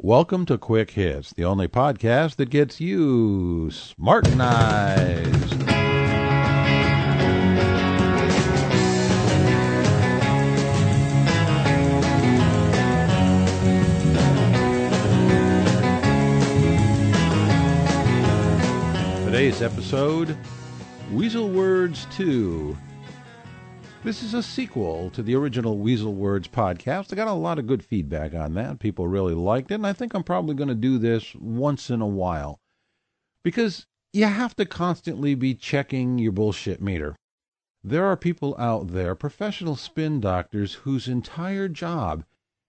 Welcome to Quick Hits, the only podcast that gets you smartenized. Today's episode Weasel Words 2. This is a sequel to the original Weasel Words podcast. I got a lot of good feedback on that. People really liked it, and I think I'm probably going to do this once in a while. Because you have to constantly be checking your bullshit meter. There are people out there, professional spin doctors, whose entire job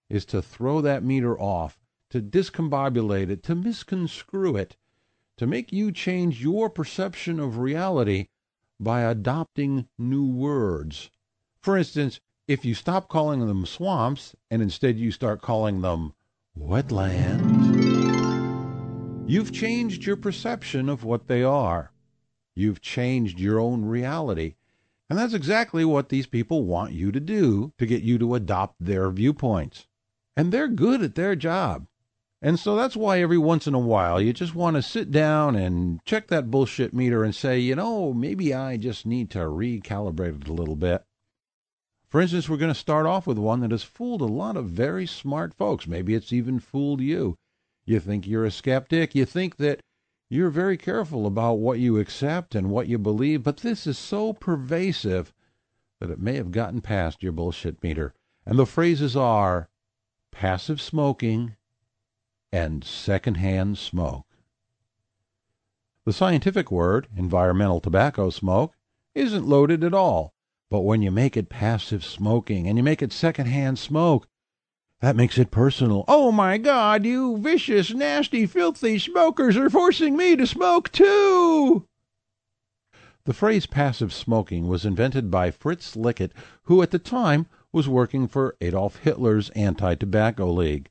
is to throw that meter off, to discombobulate it, to misconstrue it, to make you change your perception of reality by adopting new words. For instance, if you stop calling them swamps and instead you start calling them wetlands, you've changed your perception of what they are. You've changed your own reality. And that's exactly what these people want you to do to get you to adopt their viewpoints. And they're good at their job. And so that's why every once in a while you just want to sit down and check that bullshit meter and say, you know, maybe I just need to recalibrate it a little bit. For instance, we're going to start off with one that has fooled a lot of very smart folks. Maybe it's even fooled you. You think you're a skeptic. You think that you're very careful about what you accept and what you believe, but this is so pervasive that it may have gotten past your bullshit meter. And the phrases are passive smoking, and secondhand smoke. The scientific word, environmental tobacco smoke, isn't loaded at all, but when you make it passive smoking and you make it secondhand smoke, that makes it personal. Oh my God, you vicious, nasty, filthy smokers are forcing me to smoke too! The phrase passive smoking was invented by Fritz Lickint, who at the time was working for Adolf Hitler's Anti Tobacco League.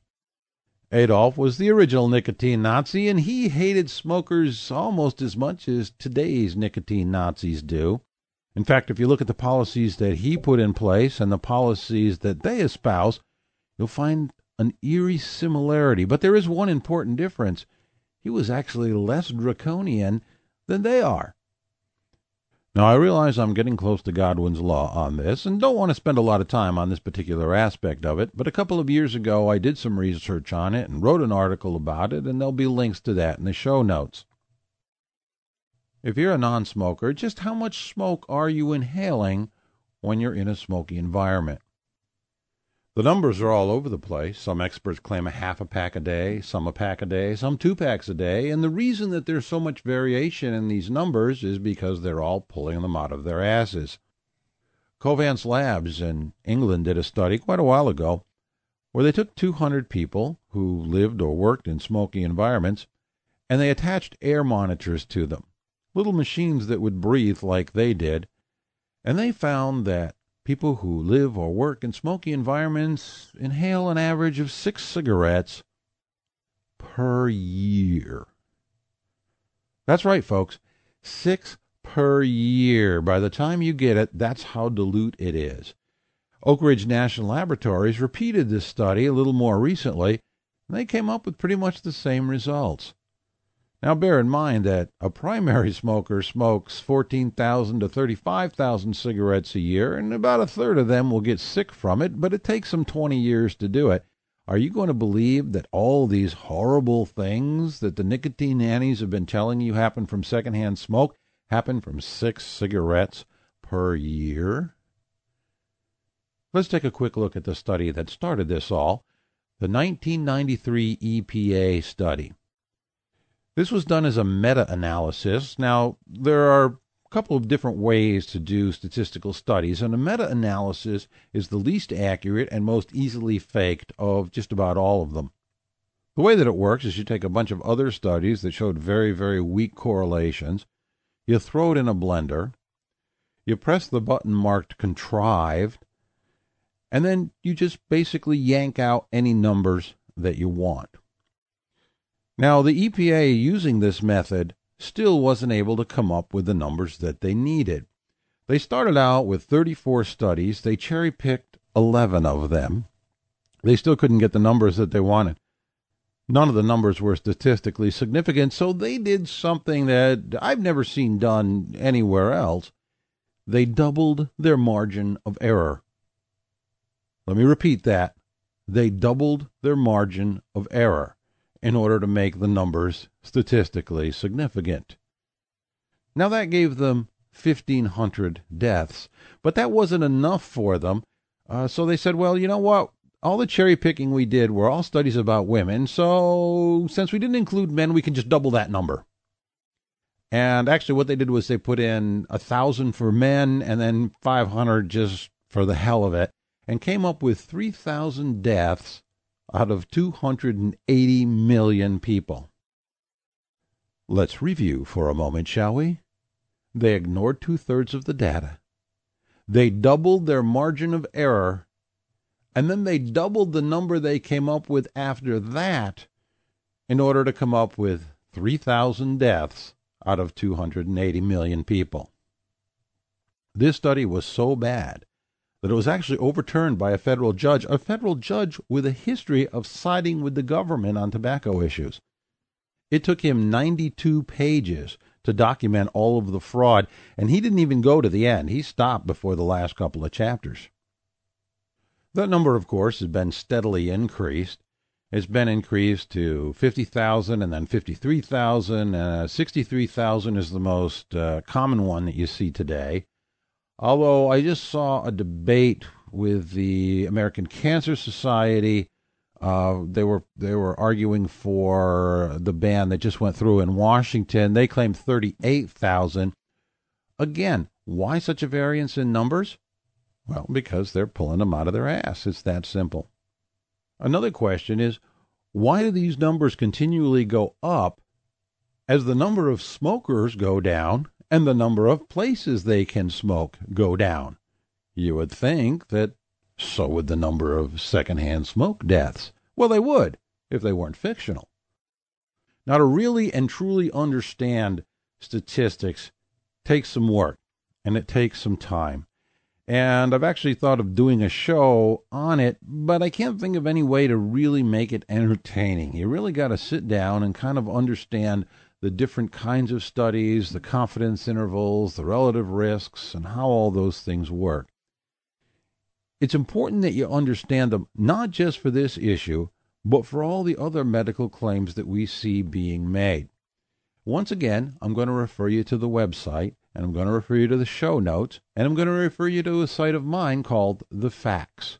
Adolf was the original nicotine Nazi, and he hated smokers almost as much as today's nicotine Nazis do. In fact, if you look at the policies that he put in place and the policies that they espouse, you'll find an eerie similarity. But there is one important difference. He was actually less draconian than they are. Now, I realize I'm getting close to Godwin's Law on this and don't want to spend a lot of time on this particular aspect of it, but a couple of years ago I did some research on it and wrote an article about it, and there'll be links to that in the show notes. If you're a non smoker, just how much smoke are you inhaling when you're in a smoky environment? The numbers are all over the place. Some experts claim a half a pack a day, some a pack a day, some two packs a day, and the reason that there's so much variation in these numbers is because they're all pulling them out of their asses. Covance Labs in England did a study quite a while ago where they took 200 people who lived or worked in smoky environments and they attached air monitors to them, little machines that would breathe like they did, and they found that People who live or work in smoky environments inhale an average of six cigarettes per year. That's right, folks. Six per year. By the time you get it, that's how dilute it is. Oak Ridge National Laboratories repeated this study a little more recently, and they came up with pretty much the same results. Now, bear in mind that a primary smoker smokes 14,000 to 35,000 cigarettes a year, and about a third of them will get sick from it, but it takes them 20 years to do it. Are you going to believe that all these horrible things that the nicotine nannies have been telling you happen from secondhand smoke happen from six cigarettes per year? Let's take a quick look at the study that started this all the 1993 EPA study. This was done as a meta analysis. Now, there are a couple of different ways to do statistical studies, and a meta analysis is the least accurate and most easily faked of just about all of them. The way that it works is you take a bunch of other studies that showed very, very weak correlations, you throw it in a blender, you press the button marked contrived, and then you just basically yank out any numbers that you want. Now, the EPA, using this method, still wasn't able to come up with the numbers that they needed. They started out with 34 studies, they cherry picked 11 of them. They still couldn't get the numbers that they wanted. None of the numbers were statistically significant, so they did something that I've never seen done anywhere else. They doubled their margin of error. Let me repeat that. They doubled their margin of error in order to make the numbers statistically significant. Now that gave them 1,500 deaths, but that wasn't enough for them. Uh, so they said, well, you know what? all the cherry picking we did were all studies about women. So since we didn't include men, we can just double that number. And actually, what they did was they put in a thousand for men and then 500 just for the hell of it, and came up with 3,000 deaths out of 280 million people. Let's review for a moment, shall we? They ignored two thirds of the data. They doubled their margin of error and then they doubled the number they came up with after that in order to come up with 3,000 deaths out of 280 million people. This study was so bad that it was actually overturned by a federal judge, a federal judge with a history of siding with the government on tobacco issues. It took him 92 pages to document all of the fraud, and he didn't even go to the end. He stopped before the last couple of chapters. That number, of course, has been steadily increased. It's been increased to 50,000 and then 53,000. Uh, 63,000 is the most uh, common one that you see today. Although I just saw a debate with the American Cancer Society. Uh, they were they were arguing for the ban that just went through in Washington. They claimed 38,000. Again, why such a variance in numbers? Well, because they're pulling them out of their ass. It's that simple. Another question is why do these numbers continually go up as the number of smokers go down and the number of places they can smoke go down? You would think that so would the number of secondhand smoke deaths. Well, they would if they weren't fictional. Now, to really and truly understand statistics takes some work and it takes some time. And I've actually thought of doing a show on it, but I can't think of any way to really make it entertaining. You really got to sit down and kind of understand the different kinds of studies, the confidence intervals, the relative risks, and how all those things work. It's important that you understand them not just for this issue, but for all the other medical claims that we see being made. Once again, I'm going to refer you to the website and I'm going to refer you to the show notes, and I'm going to refer you to a site of mine called The Facts.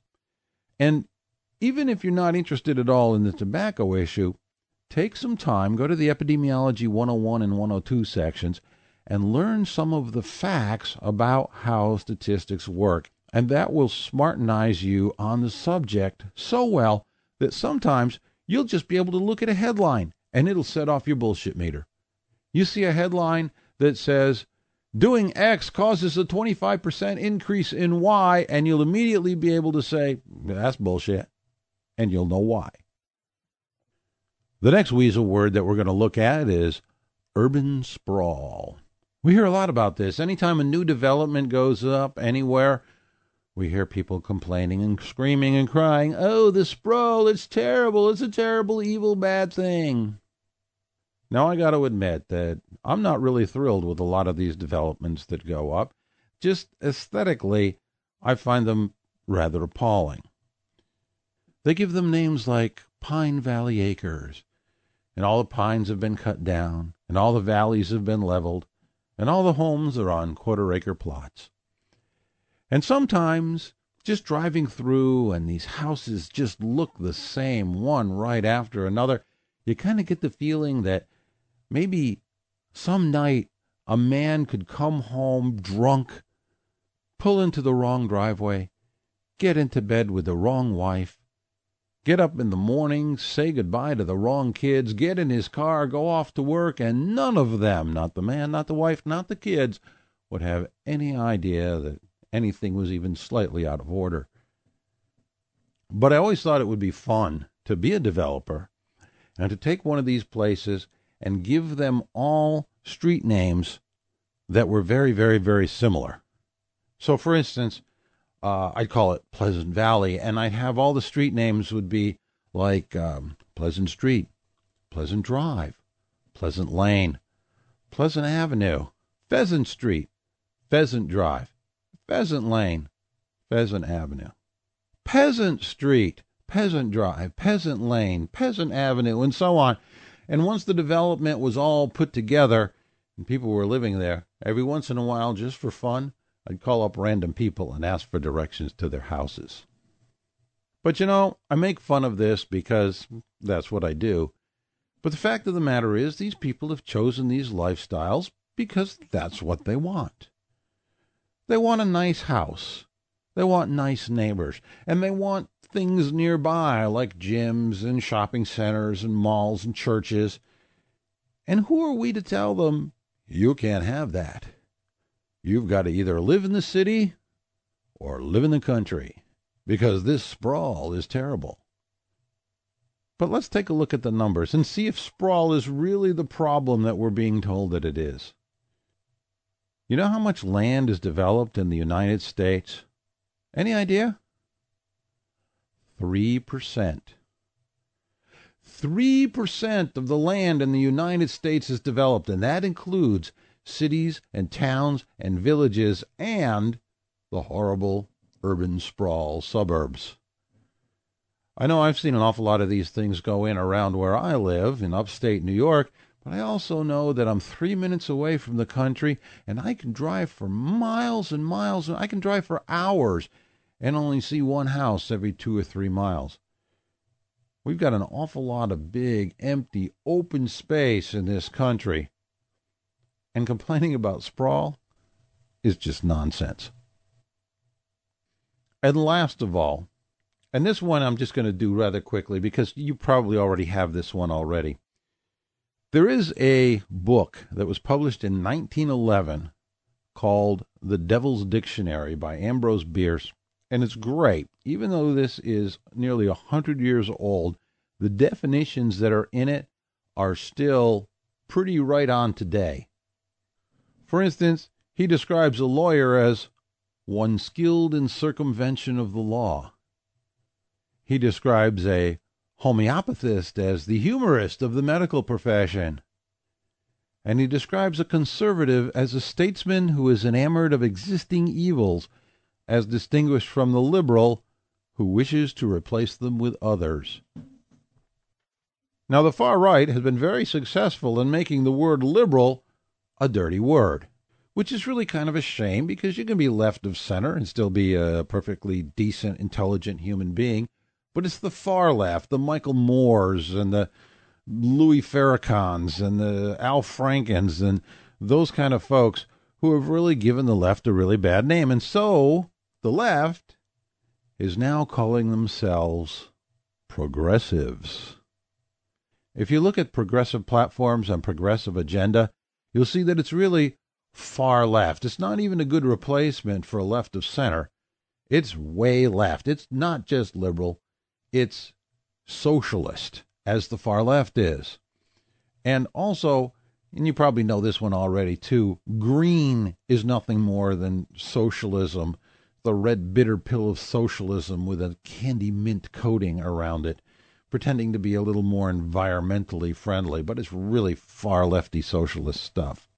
And even if you're not interested at all in the tobacco issue, take some time, go to the Epidemiology 101 and 102 sections, and learn some of the facts about how statistics work. And that will smartenize you on the subject so well that sometimes you'll just be able to look at a headline and it'll set off your bullshit meter. You see a headline that says, doing X causes a 25% increase in Y, and you'll immediately be able to say, that's bullshit, and you'll know why. The next weasel word that we're going to look at is urban sprawl. We hear a lot about this. Anytime a new development goes up anywhere, we hear people complaining and screaming and crying, Oh, the sprawl, it's terrible. It's a terrible, evil, bad thing. Now, I got to admit that I'm not really thrilled with a lot of these developments that go up. Just aesthetically, I find them rather appalling. They give them names like Pine Valley Acres, and all the pines have been cut down, and all the valleys have been leveled, and all the homes are on quarter acre plots. And sometimes, just driving through, and these houses just look the same, one right after another, you kind of get the feeling that maybe some night a man could come home drunk, pull into the wrong driveway, get into bed with the wrong wife, get up in the morning, say goodbye to the wrong kids, get in his car, go off to work, and none of them, not the man, not the wife, not the kids, would have any idea that anything was even slightly out of order. But I always thought it would be fun to be a developer and to take one of these places and give them all street names that were very, very, very similar. So, for instance, uh, I'd call it Pleasant Valley, and I'd have all the street names would be like um, Pleasant Street, Pleasant Drive, Pleasant Lane, Pleasant Avenue, Pheasant Street, Pheasant Drive, Pheasant Lane, Pheasant Avenue, Peasant Street, Peasant Drive, Peasant Lane, Peasant Avenue, and so on. And once the development was all put together and people were living there, every once in a while, just for fun, I'd call up random people and ask for directions to their houses. But you know, I make fun of this because that's what I do. But the fact of the matter is, these people have chosen these lifestyles because that's what they want. They want a nice house. They want nice neighbors. And they want things nearby like gyms and shopping centers and malls and churches. And who are we to tell them, you can't have that? You've got to either live in the city or live in the country because this sprawl is terrible. But let's take a look at the numbers and see if sprawl is really the problem that we're being told that it is. You know how much land is developed in the United States? Any idea? 3%. 3% of the land in the United States is developed, and that includes cities and towns and villages and the horrible urban sprawl suburbs. I know I've seen an awful lot of these things go in around where I live in upstate New York, but I also know that I'm three minutes away from the country and I can drive for miles and miles and I can drive for hours and only see one house every two or three miles. We've got an awful lot of big, empty, open space in this country. And complaining about sprawl is just nonsense. And last of all, and this one I'm just going to do rather quickly because you probably already have this one already. There is a book that was published in 1911 called The Devil's Dictionary by Ambrose Bierce and it's great. Even though this is nearly a hundred years old, the definitions that are in it are still pretty right on today. For instance, he describes a lawyer as one skilled in circumvention of the law. He describes a homeopathist as the humorist of the medical profession. And he describes a conservative as a statesman who is enamored of existing evils as distinguished from the liberal who wishes to replace them with others. Now, the far right has been very successful in making the word liberal a dirty word, which is really kind of a shame because you can be left of center and still be a perfectly decent, intelligent human being. But it's the far left, the Michael Moores and the Louis Farrakhan's and the Al Frankens and those kind of folks who have really given the left a really bad name. And so the left is now calling themselves progressives. If you look at progressive platforms and progressive agenda, you'll see that it's really far left. It's not even a good replacement for a left of center. It's way left. It's not just liberal, it's socialist, as the far left is. And also, and you probably know this one already too, green is nothing more than socialism the red bitter pill of socialism with a candy mint coating around it, pretending to be a little more environmentally friendly, but it's really far lefty socialist stuff.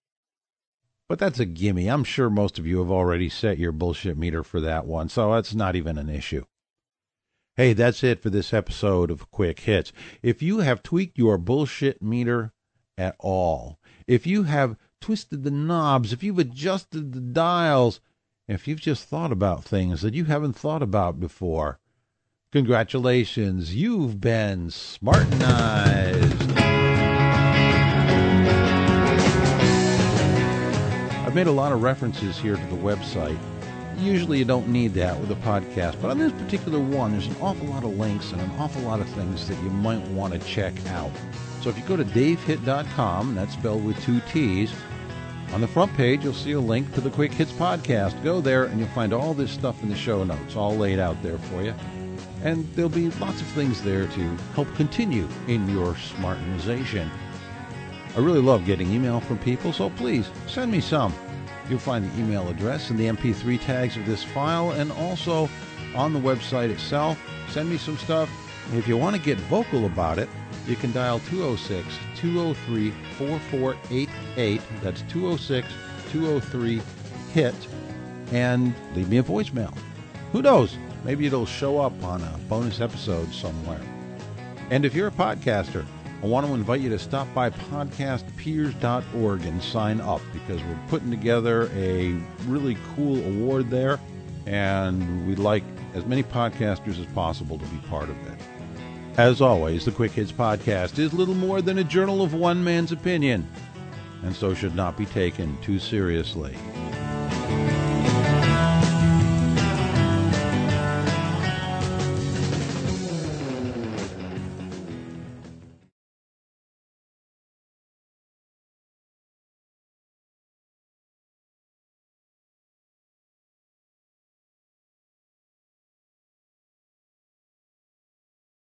But that's a gimme. I'm sure most of you have already set your bullshit meter for that one, so that's not even an issue. Hey, that's it for this episode of Quick Hits. If you have tweaked your bullshit meter at all, if you have twisted the knobs, if you've adjusted the dials, if you've just thought about things that you haven't thought about before, congratulations, you've been smartenized. I've made a lot of references here to the website. Usually you don't need that with a podcast, but on this particular one, there's an awful lot of links and an awful lot of things that you might want to check out. So if you go to davehitt.com, that's spelled with two T's, on the front page, you'll see a link to the Quick Hits podcast. Go there and you'll find all this stuff in the show notes, all laid out there for you. And there'll be lots of things there to help continue in your smartenization. I really love getting email from people, so please send me some. You'll find the email address in the MP3 tags of this file and also on the website itself. Send me some stuff. if you want to get vocal about it, you can dial 206 203 4488. That's 206 203 HIT and leave me a voicemail. Who knows? Maybe it'll show up on a bonus episode somewhere. And if you're a podcaster, I want to invite you to stop by podcastpeers.org and sign up because we're putting together a really cool award there, and we'd like as many podcasters as possible to be part of it. As always, the Quick Hits Podcast is little more than a journal of one man's opinion, and so should not be taken too seriously.